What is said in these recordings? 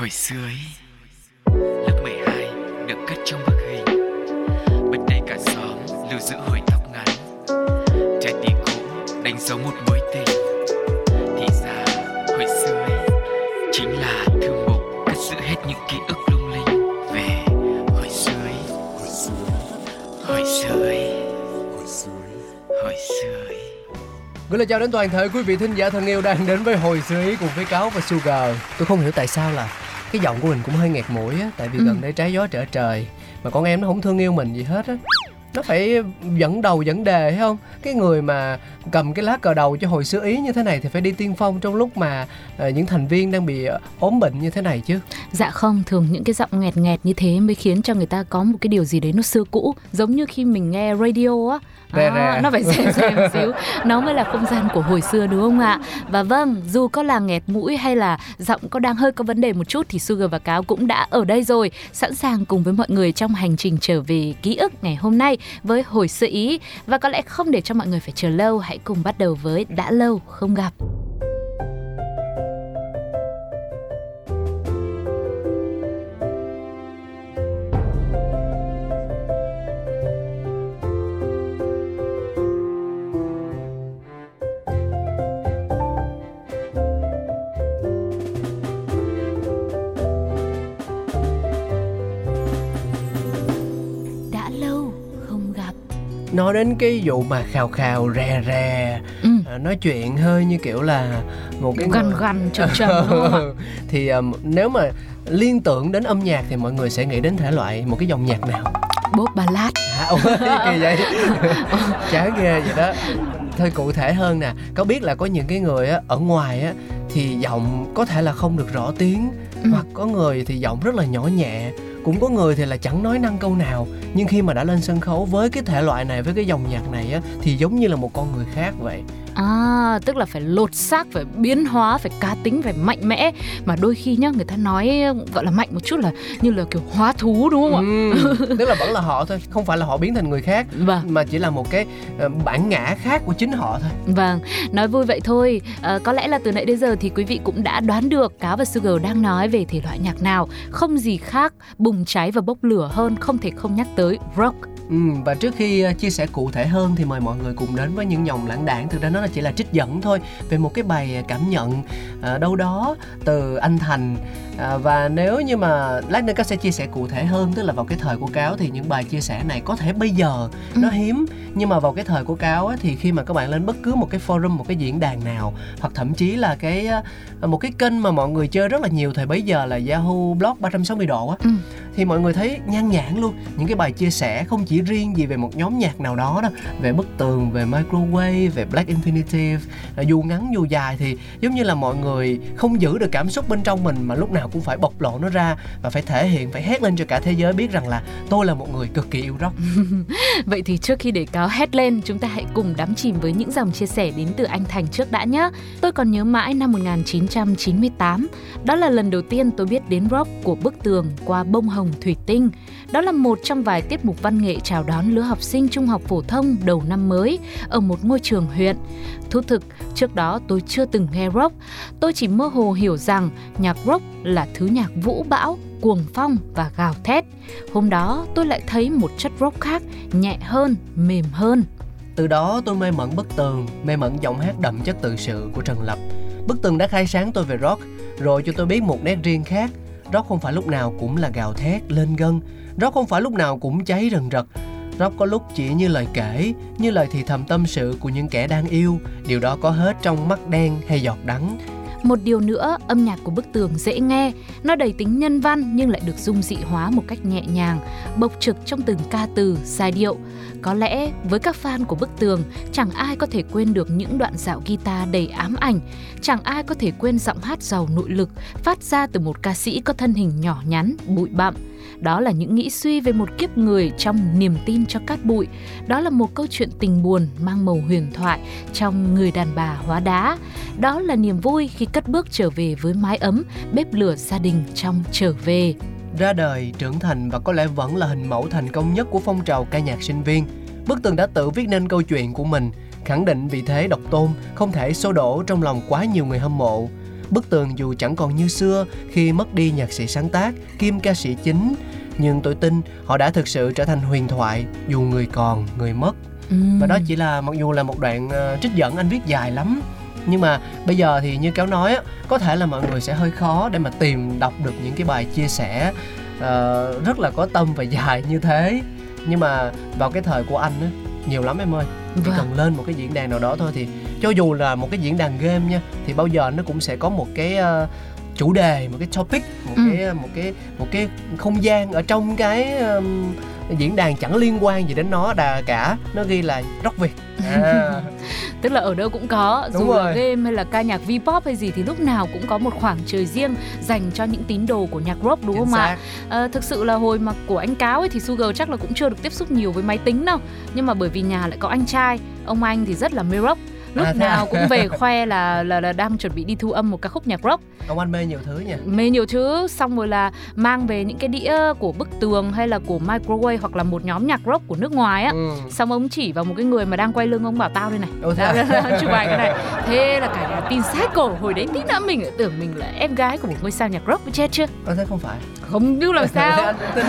Hồi xưa ấy, Lớp 12 được cất trong bức hình. Bên đây cả xóm lưu giữ hồi tóc ngắn. Trái tim cũ đánh dấu một mối tình. Thì ra, hồi xưa ấy, Chính là thư mục cất giữ hết những ký ức lung linh. Về hồi xưa ấy, Hồi xưa ấy, Hồi xưa ấy. Gửi lời chào đến toàn thể quý vị thính giả thân yêu đang đến với hồi xưa ý cùng với Cáo và Sugar. Tôi không hiểu tại sao là cái giọng của mình cũng hơi nghẹt mũi á, tại vì Ừ. gần đây trái gió trở trời mà con em nó không thương yêu mình gì hết á. Nó phải dẫn đầu dẫn đề thấy không? Cái người mà cầm cái lá cờ đầu cho hồi xưa ý như thế này thì phải đi tiên phong trong lúc mà ờ, những thành viên đang bị ờ, ốm bệnh như thế này chứ. Dạ không, thường những cái giọng nghẹt nghẹt như thế mới khiến cho người ta có một cái điều gì đấy nó xưa cũ Giống như khi mình nghe radio á Rè rè. Nó phải rè rè một xíu Nó mới là không gian của hồi xưa đúng không ạ? Và vâng, dù có là nghẹt mũi hay là giọng có đang hơi có vấn đề một chút Thì Sugar và Cáo cũng đã ở đây rồi Sẵn sàng cùng với mọi người trong hành trình trở về ký ức ngày hôm nay Với hồi xưa ý Và có lẽ không để cho mọi người phải chờ lâu. Hãy cùng bắt đầu với đã lâu không gặp. Nói đến cái vụ mà khào khào rè rè ừ. à, nói chuyện hơi như kiểu là một cái Gần người- gần trầm trầm đúng không ạ? thì um, nếu mà liên tưởng đến âm nhạc thì mọi người sẽ nghĩ đến thể loại một cái dòng nhạc nào Bốp ballad hả ủa kỳ vậy chán ghê vậy đó thôi cụ thể hơn nè có biết là có những cái người á, ở ngoài á thì giọng có thể là không được rõ tiếng Ừ. hoặc có người thì giọng rất là nhỏ nhẹ cũng có người thì là chẳng nói năng câu nào nhưng khi mà đã lên sân khấu với cái thể loại này với cái dòng nhạc này á thì giống như là một con người khác vậy. À, tức là phải lột xác, phải biến hóa, phải cá tính, phải mạnh mẽ. Mà đôi khi nhá, người ta nói gọi là mạnh một chút là như là kiểu hóa thú đúng không ạ? ừ, tức là vẫn là họ thôi không phải là họ biến thành người khác Vâng, mà chỉ là một cái ờ, bản ngã khác của chính họ thôi. Vâng, nói vui vậy thôi. À, Có lẽ là từ nãy đến giờ thì quý vị cũng đã đoán được Cáo và Sugar đang nói về thể loại nhạc nào. Không gì khác, bùng cháy và bốc lửa hơn Không thể không nhắc tới rock Ừ, và trước khi ờ, chia sẻ cụ thể hơn thì mời mọi người cùng đến với những dòng lãng đảng thực ra nó là chỉ là trích dẫn thôi về một cái bài ờ, cảm nhận ờ, đâu đó từ anh Thành và nếu như mà lát nữa các sẽ chia sẻ cụ thể hơn tức là vào cái thời của cáo thì những bài chia sẻ này có thể bây giờ nó Ừ. hiếm nhưng mà vào cái thời của cáo á, thì khi mà các bạn lên bất cứ một cái forum một cái diễn đàn nào hoặc thậm chí là cái một cái kênh mà mọi người chơi rất là nhiều thời bấy giờ là Yahoo Blog 360 độ á Ừ thì mọi người thấy nhan nhản luôn những cái bài chia sẻ không chỉ riêng gì về một nhóm nhạc nào đó đâu về bức tường về microwave về black infinitive à, dù ngắn dù dài thì giống như là mọi người không giữ được cảm xúc bên trong mình mà lúc nào cũng phải bộc lộ nó ra và phải thể hiện phải hét lên cho cả thế giới biết rằng là tôi là một người cực kỳ yêu rock Vậy thì trước khi để cáo hét lên, chúng ta hãy cùng đắm chìm với những dòng chia sẻ đến từ anh Thành trước đã nhé. Tôi còn nhớ mãi năm 1998, đó là lần đầu tiên tôi biết đến rock của bức tường qua bông hồng thủy tinh. Đó là một trong vài tiết mục văn nghệ chào đón lứa học sinh trung học phổ thông đầu năm mới ở một ngôi trường huyện. Thú thực, trước đó tôi chưa từng nghe rock, tôi chỉ mơ hồ hiểu rằng nhạc rock là thứ nhạc vũ bão, cuồng phong và gào thét. Hôm đó tôi lại thấy một chất rock khác, nhẹ hơn, mềm hơn. từ đó tôi mê mẩn bức tường mê mẩn giọng hát đậm chất tự sự của trần lập bức tường đã khai sáng tôi về rock rồi cho tôi biết một nét riêng khác rock không phải lúc nào cũng là gào thét, lên gân. Rock không phải lúc nào cũng cháy rần rật. Rock có lúc chỉ như lời kể, như lời thì thầm tâm sự của những kẻ đang yêu. Điều đó có hết trong mắt đen hay giọt đắng. Một điều nữa, âm nhạc của bức tường dễ nghe, nó đầy tính nhân văn nhưng lại được dung dị hóa một cách nhẹ nhàng, bộc trực trong từng ca từ, giai điệu. Có lẽ với các fan của bức tường, chẳng ai có thể quên được những đoạn dạo guitar đầy ám ảnh, chẳng ai có thể quên giọng hát giàu nội lực phát ra từ một ca sĩ có thân hình nhỏ nhắn, bụi bặm. Đó là những nghĩ suy về một kiếp người trong niềm tin cho cát bụi. Đó là một câu chuyện tình buồn mang màu huyền thoại trong người đàn bà hóa đá. Đó là niềm vui khi cất bước trở về với mái ấm, bếp lửa gia đình trong trở về. ra đời trưởng thành và có lẽ vẫn là hình mẫu thành công nhất của phong trào ca nhạc sinh viên bức tường đã tự viết nên câu chuyện của mình khẳng định vị thế độc tôn không thể xô đổ trong lòng quá nhiều người hâm mộ Bức tường dù chẳng còn như xưa khi mất đi nhạc sĩ sáng tác, kim ca sĩ chính, nhưng tôi tin họ đã thực sự trở thành huyền thoại dù người còn, người mất. Ừ. Và đó chỉ là mặc dù là một đoạn uh, trích dẫn anh viết dài lắm nhưng mà bây giờ thì như cáo nói á có thể là mọi người sẽ hơi khó để mà tìm đọc được những cái bài chia sẻ uh, rất là có tâm và dài như thế. Nhưng mà vào cái thời của anh á nhiều lắm em ơi. Chỉ Vâng. cần lên một cái diễn đàn nào đó thôi thì cho dù là một cái diễn đàn game nha thì bao giờ nó cũng sẽ có một cái ờ, chủ đề một cái topic một Ừ. cái một cái một cái không gian ở trong cái ừm, diễn đàn chẳng liên quan gì đến nó đà cả. Nó ghi là rock việt. À, Tức là ở đâu cũng có, Đúng dù là game hay là ca nhạc V-pop hay gì thì lúc nào cũng có một khoảng trời riêng dành cho những tín đồ của nhạc rock đúng chính không ạ? Ờ, thực sự là hồi mà của anh Cáo ấy thì Sugar chắc là cũng chưa được tiếp xúc nhiều với máy tính đâu. Nhưng mà bởi vì nhà lại có anh trai Ông anh thì rất là mê rock Lúc À, thế à? nào cũng về khoe là, là là đang chuẩn bị đi thu âm một ca khúc nhạc rock ông anh mê nhiều thứ nha Mê nhiều thứ Xong rồi là mang về những cái đĩa của bức tường Hay là của microwave hoặc là một nhóm nhạc rock của nước ngoài á ừ. Xong ông chỉ vào một cái người mà đang quay lưng ông bảo tao đây này thế à? Chụp ảnh cái này Thế là cả nhà tin sách cổ Hồi đấy tí nữa mình tưởng mình là em gái của một ngôi sao nhạc rock chết chưa Ơ thế không phải Không biết làm sao tin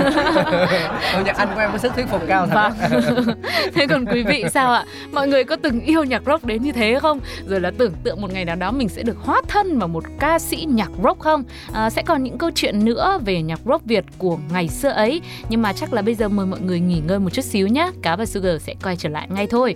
ừ, nhạc anh của em có sức thuyết phục cao thật Vâng. Thế còn quý vị sao ạ? Mọi người có từng yêu nhạc rock đến như thế không? Rồi là tưởng tượng một ngày nào đó mình sẽ được hóa thân vào một ca sĩ nhạc rock không? À, sẽ còn những câu chuyện nữa về nhạc rock Việt của ngày xưa ấy. Nhưng mà chắc là bây giờ mời mọi người nghỉ ngơi một chút xíu nhé. Cá và Sugar sẽ quay trở lại ngay thôi.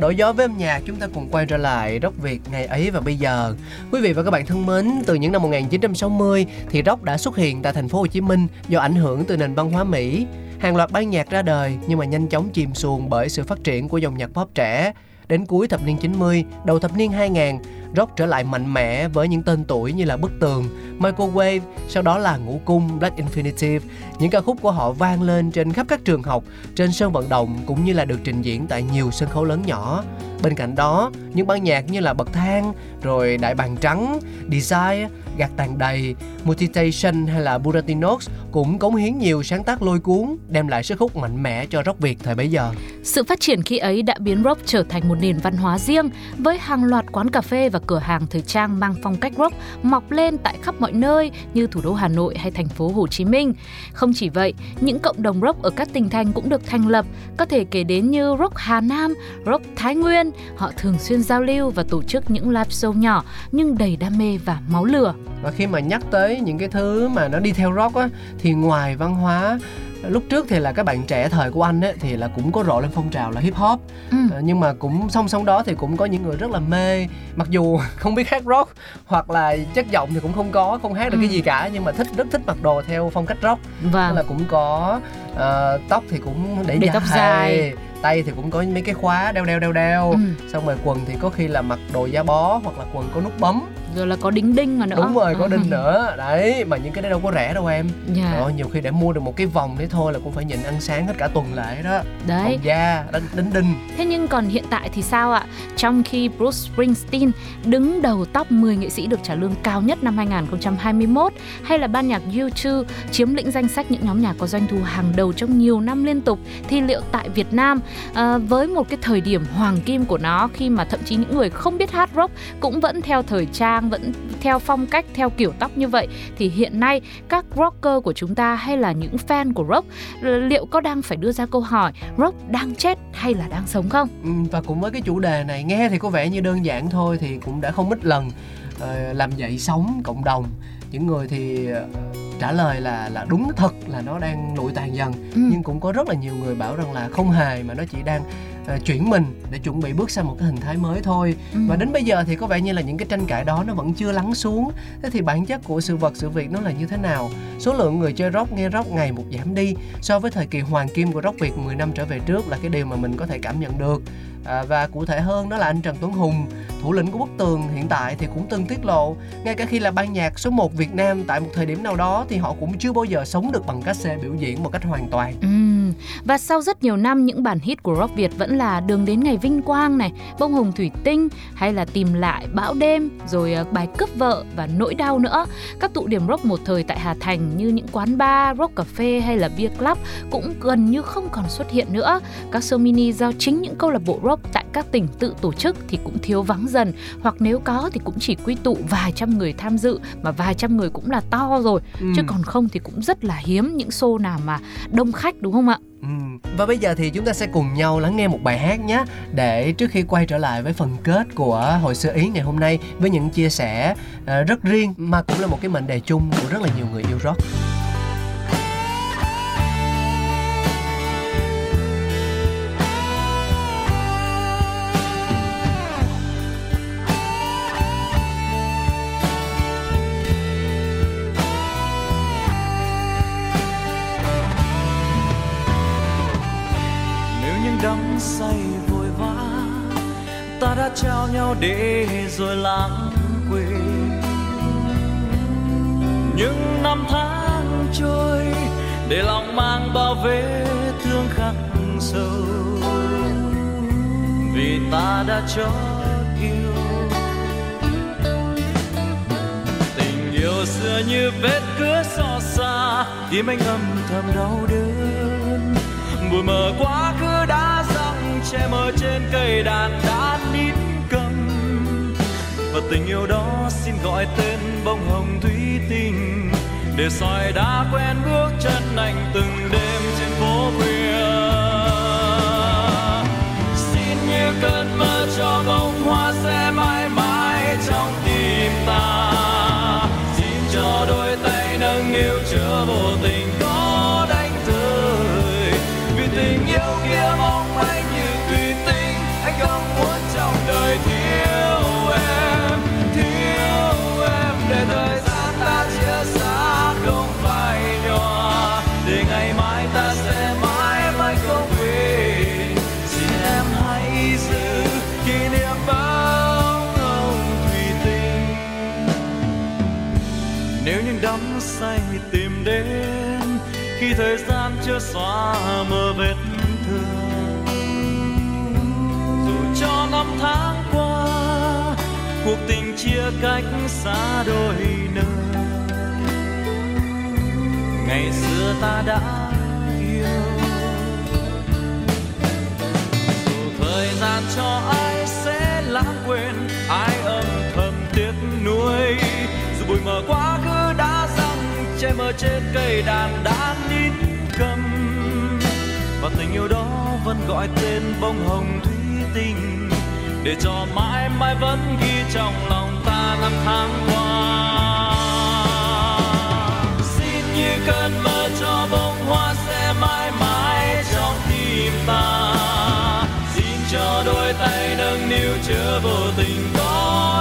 Đổi gió với âm nhạc chúng ta cùng quay trở lại rock Việt ngày ấy và bây giờ. Quý vị và các bạn thân mến, từ những năm 1960 thì rock đã xuất hiện tại thành phố Hồ Chí Minh do ảnh hưởng từ nền văn hóa Mỹ. Hàng loạt ban nhạc ra đời nhưng mà nhanh chóng chìm xuồng bởi sự phát triển của dòng nhạc pop trẻ. Đến cuối thập niên 90, đầu thập niên 2000, rock trở lại mạnh mẽ với những tên tuổi như là Bức Tường, Microwave, sau đó là Ngũ Cung, Black Infinitive. Những ca khúc của họ vang lên trên khắp các trường học, trên sân vận động cũng như là được trình diễn tại nhiều sân khấu lớn nhỏ. Bên cạnh đó, những ban nhạc như là Bậc Thang, rồi Đại Bàng Trắng, Desire, Gạt Tàn Đầy, Mutation hay là Buratinos cũng cống hiến nhiều sáng tác lôi cuốn, đem lại sức hút mạnh mẽ cho rock Việt thời bấy giờ. Sự phát triển khi ấy đã biến rock trở thành một nền văn hóa riêng với hàng loạt quán cà phê và cửa hàng thời trang mang phong cách rock mọc lên tại khắp mọi nơi như thủ đô Hà Nội hay thành phố Hồ Chí Minh. Không chỉ vậy, những cộng đồng rock ở các tỉnh thành cũng được thành lập, có thể kể đến như rock Hà Nam, rock Thái Nguyên. Họ thường xuyên giao lưu và tổ chức những live show nhỏ nhưng đầy đam mê và máu lửa. Và khi mà nhắc tới những cái thứ mà nó đi theo rock á thì ngoài văn hóa lúc trước thì là các bạn trẻ thời của anh ấy thì là cũng có rộ lên phong trào là hip hop Ừ. Ờ, nhưng mà cũng song song đó thì cũng có những người rất là mê mặc dù không biết hát rock hoặc là chất giọng thì cũng không có không hát được cái Ừ. gì cả nhưng mà thích rất thích mặc đồ theo phong cách rock Tức Vâng. là cũng có ờ, tóc thì cũng để, Để tóc dài. tay thì cũng có mấy cái khóa đeo đeo đeo đeo Ừ. xong rồi quần thì có khi là mặc đồ da bó hoặc là quần có nút bấm Rồi là có đính đinh mà nữa. đúng rồi có Ừ. đinh nữa đấy mà những cái đấy đâu có rẻ đâu em Dạ. Ơi, nhiều khi để mua được một cái vòng đấy thôi là cũng phải nhịn ăn sáng hết cả tuần lễ đó Đấy. vòng da đính, đính đinh Thế nhưng còn hiện tại thì sao ạ? Trong khi Bruce Springsteen đứng đầu top 10 nghệ sĩ được trả lương cao nhất năm 2021 hay là ban nhạc U2 chiếm lĩnh danh sách những nhóm nhạc có doanh thu hàng đầu trong nhiều năm liên tục thì liệu tại Việt Nam à, với một cái thời điểm hoàng kim của nó khi mà thậm chí những người không biết hát rock cũng vẫn theo thời trang, vẫn theo phong cách, theo kiểu tóc như vậy thì hiện nay các rocker của chúng ta hay là những fan của rock liệu có đang phải đưa ra câu hỏi rock đang chết hay là đang sống không? Ừ, và cũng với cái chủ đề này nghe thì có vẻ như đơn giản thôi thì cũng đã không ít lần ờ, làm dậy sóng cộng đồng những người thì ờ, trả lời là là đúng thật là nó đang lụi tàn dần Ừ. nhưng cũng có rất là nhiều người bảo rằng là không hề mà nó chỉ đang ờ, chuyển mình để chuẩn bị bước sang một cái hình thái mới thôi. Ừ. và đến bây giờ thì có vẻ như là những cái tranh cãi đó nó vẫn chưa lắng xuống. Thế thì bản chất của sự vật sự việc nó là như thế nào? Số lượng người chơi rock nghe rock ngày một giảm đi so với thời kỳ hoàng kim của rock việt 10 năm trở về trước là cái điều mà mình có thể cảm nhận được. À, và cụ thể hơn đó là anh Trần Tuấn Hùng thủ lĩnh của bức tường hiện tại thì cũng từng tiết lộ ngay cả khi là ban nhạc số 1 Việt Nam tại một thời điểm nào đó thì họ cũng chưa bao giờ sống được bằng cách xe biểu diễn một cách hoàn toàn. Ừm, Và sau rất nhiều năm những bản hit của rock Việt vẫn là Đường đến ngày vinh quang này, Bông hồng thủy tinh hay là Tìm lại bão đêm, rồi ờ, bài cướp vợ và nỗi đau nữa. Các tụ điểm rock một thời tại Hà Thành như những quán bar, rock cà phê hay là beer club cũng gần như không còn xuất hiện nữa. Các show mini do chính những câu lạc bộ rock tại các tỉnh tự tổ chức thì cũng thiếu vắng dần hoặc nếu có thì cũng chỉ quy tụ vài trăm người tham dự mà vài trăm người cũng là to rồi ừ. chứ còn không thì cũng rất là hiếm những show nào mà đông khách đúng không ạ? Ừ. Và bây giờ thì chúng ta sẽ cùng nhau lắng nghe một bài hát nhé, Để trước khi quay trở lại với phần kết của Hồi xưa Ý ngày hôm nay Với những chia sẻ ờ, rất riêng mà cũng là một cái mệnh đề chung của rất là nhiều người yêu rock để rồi lãng quên. Những năm tháng trôi, để lòng mang bao vết thương khắc sâu. Vì ta đã cho yêu. Tình yêu xưa như vết cứa xót xa, tim anh âm thầm đau đớn. Buồn mờ quá khứ đã răng, che mờ trên cây đàn đã nít và tình yêu đó xin gọi tên bông hồng thủy tinh. Để soi đã quen bước chân anh từng đêm trên phố khuya. Xin như cơn mơ cho bông hoa sẽ mãi mãi trong tim ta. Xin cho đôi tay nâng niu chứa vô tình có đánh rơi vì tình yêu kia mong xóa mờ vết thương. Dù cho năm tháng qua, cuộc tình chia cách xa đôi nơi. Ngày xưa ta đã yêu. Dù thời gian cho ai sẽ lãng quên, ai âm thầm tiếc nuối. Dù bụi mờ quá khứ đã răng, che mờ trên cây đàn đã nín và tình yêu đó vẫn gọi tên bông hồng thủy tinh. Để cho mãi mãi vẫn ghi trong lòng ta năm tháng qua. Xin như cơn mơ cho bông hoa sẽ mãi mãi trong tim ta. Xin cho đôi tay nâng niu chứa vô tình có.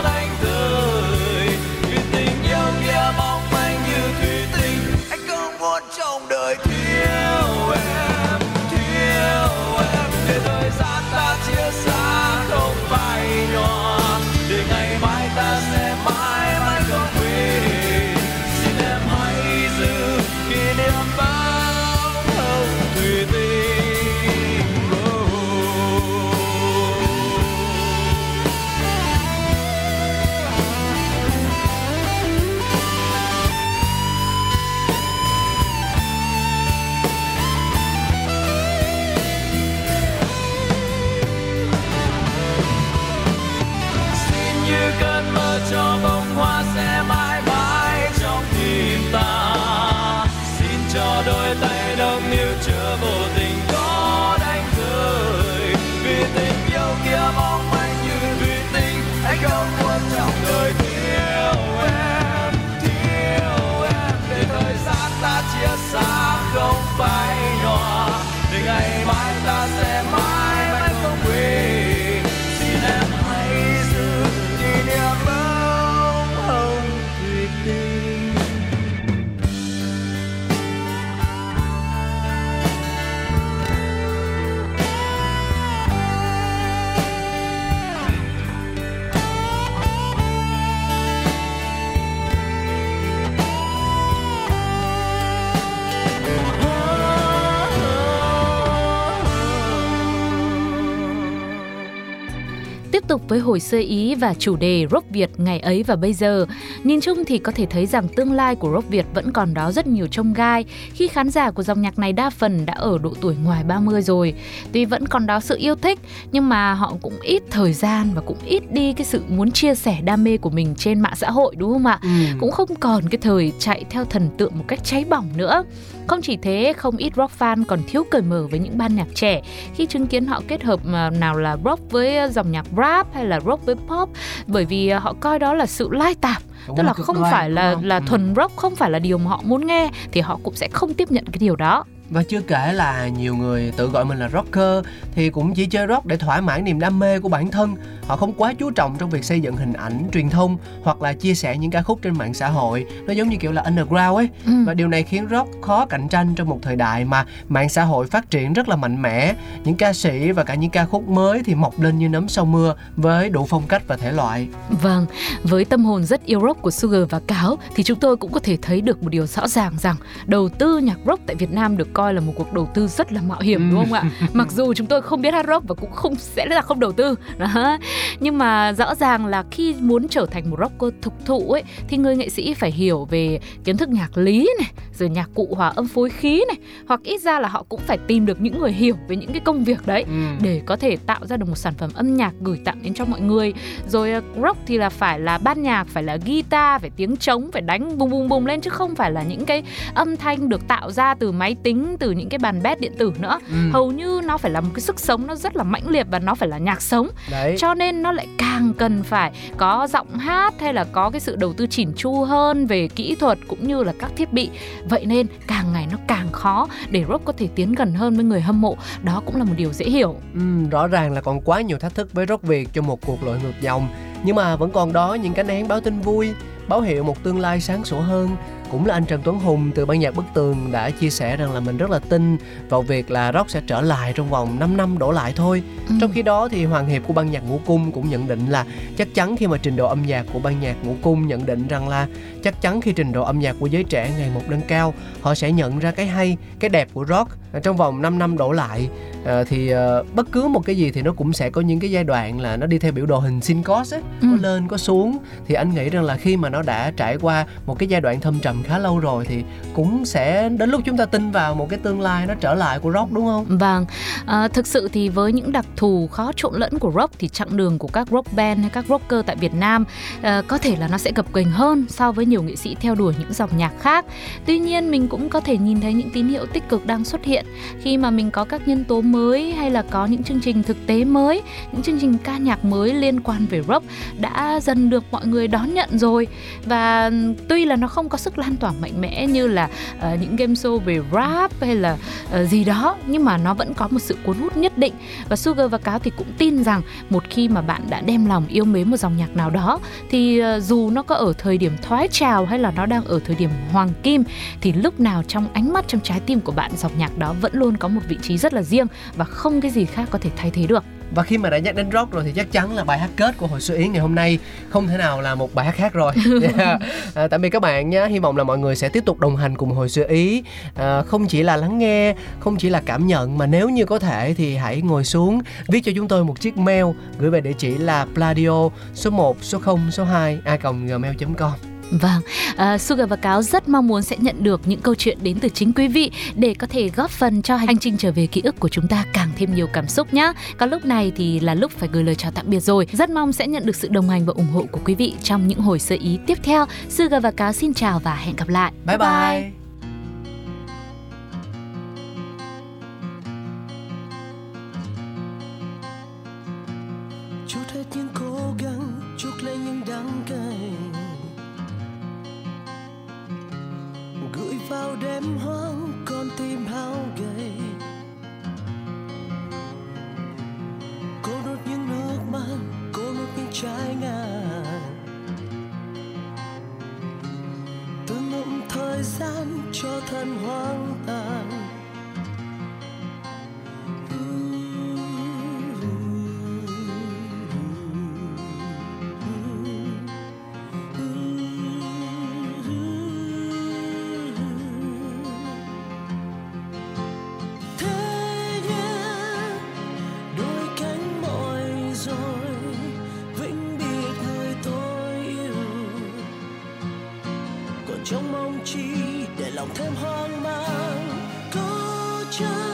Đôi tay nâng tục với hồi sơ Ý và chủ đề rock Việt ngày ấy và bây giờ. Nhìn chung thì có thể thấy rằng tương lai của rock Việt vẫn còn đó rất nhiều trông gai khi khán giả của dòng nhạc này đa phần đã ở độ tuổi ngoài 30 rồi. Tuy vẫn còn đó sự yêu thích nhưng mà họ cũng ít thời gian và cũng ít đi cái sự muốn chia sẻ đam mê của mình trên mạng xã hội đúng không ạ? Ừ. Cũng không còn cái thời chạy theo thần tượng một cách cháy bỏng nữa. Không chỉ thế, không ít rock fan còn thiếu cởi mở với những ban nhạc trẻ. Khi chứng kiến họ kết hợp mà nào là rock với dòng nhạc rap hay là rock với pop bởi vì họ coi đó là sự lai tạp. Đúng tức là không đoan, phải là là ừ. thuần rock không phải là điều mà họ muốn nghe thì họ cũng sẽ không tiếp nhận cái điều đó và chưa kể là nhiều người tự gọi mình là rocker thì cũng chỉ chơi rock để thỏa mãn niềm đam mê của bản thân. Họ không quá chú trọng trong việc xây dựng hình ảnh truyền thông hoặc là chia sẻ những ca khúc trên mạng xã hội. Nó giống như kiểu là underground ấy. Ừ. và điều này khiến rock khó cạnh tranh trong một thời đại mà mạng xã hội phát triển rất là mạnh mẽ. Những ca sĩ và cả những ca khúc mới thì mọc lên như nấm sau mưa với đủ phong cách và thể loại. Vâng với tâm hồn rất yêu rock của Sugar và Cáo thì chúng tôi cũng có thể thấy được một điều rõ ràng rằng đầu tư nhạc rock tại Việt Nam được coi là một cuộc đầu tư rất là mạo hiểm đúng không ạ? Mặc dù chúng tôi không biết hát rock và cũng không sẽ là không đầu tư. Đó. Nhưng mà rõ ràng là khi muốn trở thành một rocker thực thụ ấy thì người nghệ sĩ phải hiểu về kiến thức nhạc lý này rồi nhạc cụ hòa âm phối khí này hoặc ít ra là họ cũng phải tìm được những người hiểu về những cái công việc đấy ừ. để có thể tạo ra được một sản phẩm âm nhạc gửi tặng đến cho mọi người. Rồi ờ, rock thì là phải là ban nhạc phải là guitar phải tiếng trống phải đánh bùng bùng bùng lên chứ không phải là những cái âm thanh được tạo ra từ máy tính từ những cái bàn bét điện tử nữa. Ừ. hầu như nó phải là một cái sức sống nó rất là mãnh liệt và nó phải là nhạc sống. Đấy. cho nên nó lại càng cần phải có giọng hát hay là có cái sự đầu tư chỉn chu hơn về kỹ thuật cũng như là các thiết bị. Vậy nên càng ngày nó càng khó để rock có thể tiến gần hơn với người hâm mộ. Đó cũng là một điều dễ hiểu. Ừ, rõ ràng là còn quá nhiều thách thức với rock việt cho một cuộc lội ngược dòng. Nhưng mà vẫn còn đó những cái nén báo tin vui báo hiệu một tương lai sáng sủa hơn cũng là anh Trần Tuấn Hùng từ ban nhạc Bức Tường đã chia sẻ rằng là mình rất là tin vào việc là rock sẽ trở lại trong vòng 5 năm đổ lại thôi. Ừ. Trong khi đó thì Hoàng Hiệp của ban nhạc Ngũ Cung cũng nhận định là chắc chắn khi mà trình độ âm nhạc của ban nhạc Ngũ Cung nhận định rằng là chắc chắn khi trình độ âm nhạc của giới trẻ ngày một nâng cao, họ sẽ nhận ra cái hay, cái đẹp của rock trong vòng 5 năm đổ lại à, thì uh, bất cứ một cái gì thì nó cũng sẽ có những cái giai đoạn là nó đi theo biểu đồ hình sin cos ấy, ừ. có lên có xuống thì anh nghĩ rằng là khi mà nó đã trải qua một cái giai đoạn thâm trầm khá lâu rồi thì cũng sẽ đến lúc chúng ta tin vào một cái tương lai nó trở lại của rock đúng không? Vâng, à, thực sự thì với những đặc thù khó trộn lẫn của rock thì chặng đường của các rock band hay các rocker tại Việt Nam à, có thể là nó sẽ gập ghềnh hơn so với nhiều nghệ sĩ theo đuổi những dòng nhạc khác. Tuy nhiên mình cũng có thể nhìn thấy những tín hiệu tích cực đang xuất hiện khi mà mình có các nhân tố mới hay là có những chương trình thực tế mới, những chương trình ca nhạc mới liên quan về rock đã dần được mọi người đón nhận rồi và ừ, tuy là nó không có sức lan tỏa mạnh mẽ như là uh, những game show về rap hay là uh, gì đó nhưng mà nó vẫn có một sự cuốn hút nhất định. Và Sugar và Cáo thì cũng tin rằng một khi mà bạn đã đem lòng yêu mến một dòng nhạc nào đó thì uh, dù nó có ở thời điểm thoái trào hay là nó đang ở thời điểm hoàng kim thì lúc nào trong ánh mắt trong trái tim của bạn dòng nhạc đó vẫn luôn có một vị trí rất là riêng và không cái gì khác có thể thay thế được và khi mà đã nhắc đến rock rồi thì chắc chắn là bài hát kết của hồi xuân yến ngày hôm nay không thể nào là một bài hát khác rồi. Yeah. à, tạm biệt các bạn nhé. Hy vọng là mọi người sẽ tiếp tục đồng hành cùng hồi xưa ý. À, không chỉ là lắng nghe không chỉ là cảm nhận mà nếu như có thể thì hãy ngồi xuống viết cho chúng tôi một chiếc mail gửi về địa chỉ là pladio số 1 số 0 số 2 a gmail.com Vâng, uh, Sugar và Cáo rất mong muốn sẽ nhận được những câu chuyện đến từ chính quý vị để có thể góp phần cho hành trình trở về ký ức của chúng ta càng thêm nhiều cảm xúc nhé. Còn lúc này thì là lúc phải gửi lời chào tạm biệt rồi. Rất mong sẽ nhận được sự đồng hành và ủng hộ của quý vị trong những hồi sơ ý tiếp theo. Sugar và Cáo xin chào và hẹn gặp lại. Bye bye. bye. Đêm hoang con tim hao rồi, vĩnh biệt người tôi yêu. Còn trong mong chi để lòng thêm hoang mang có chăng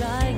bất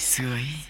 Hồi xưa ấy Lớp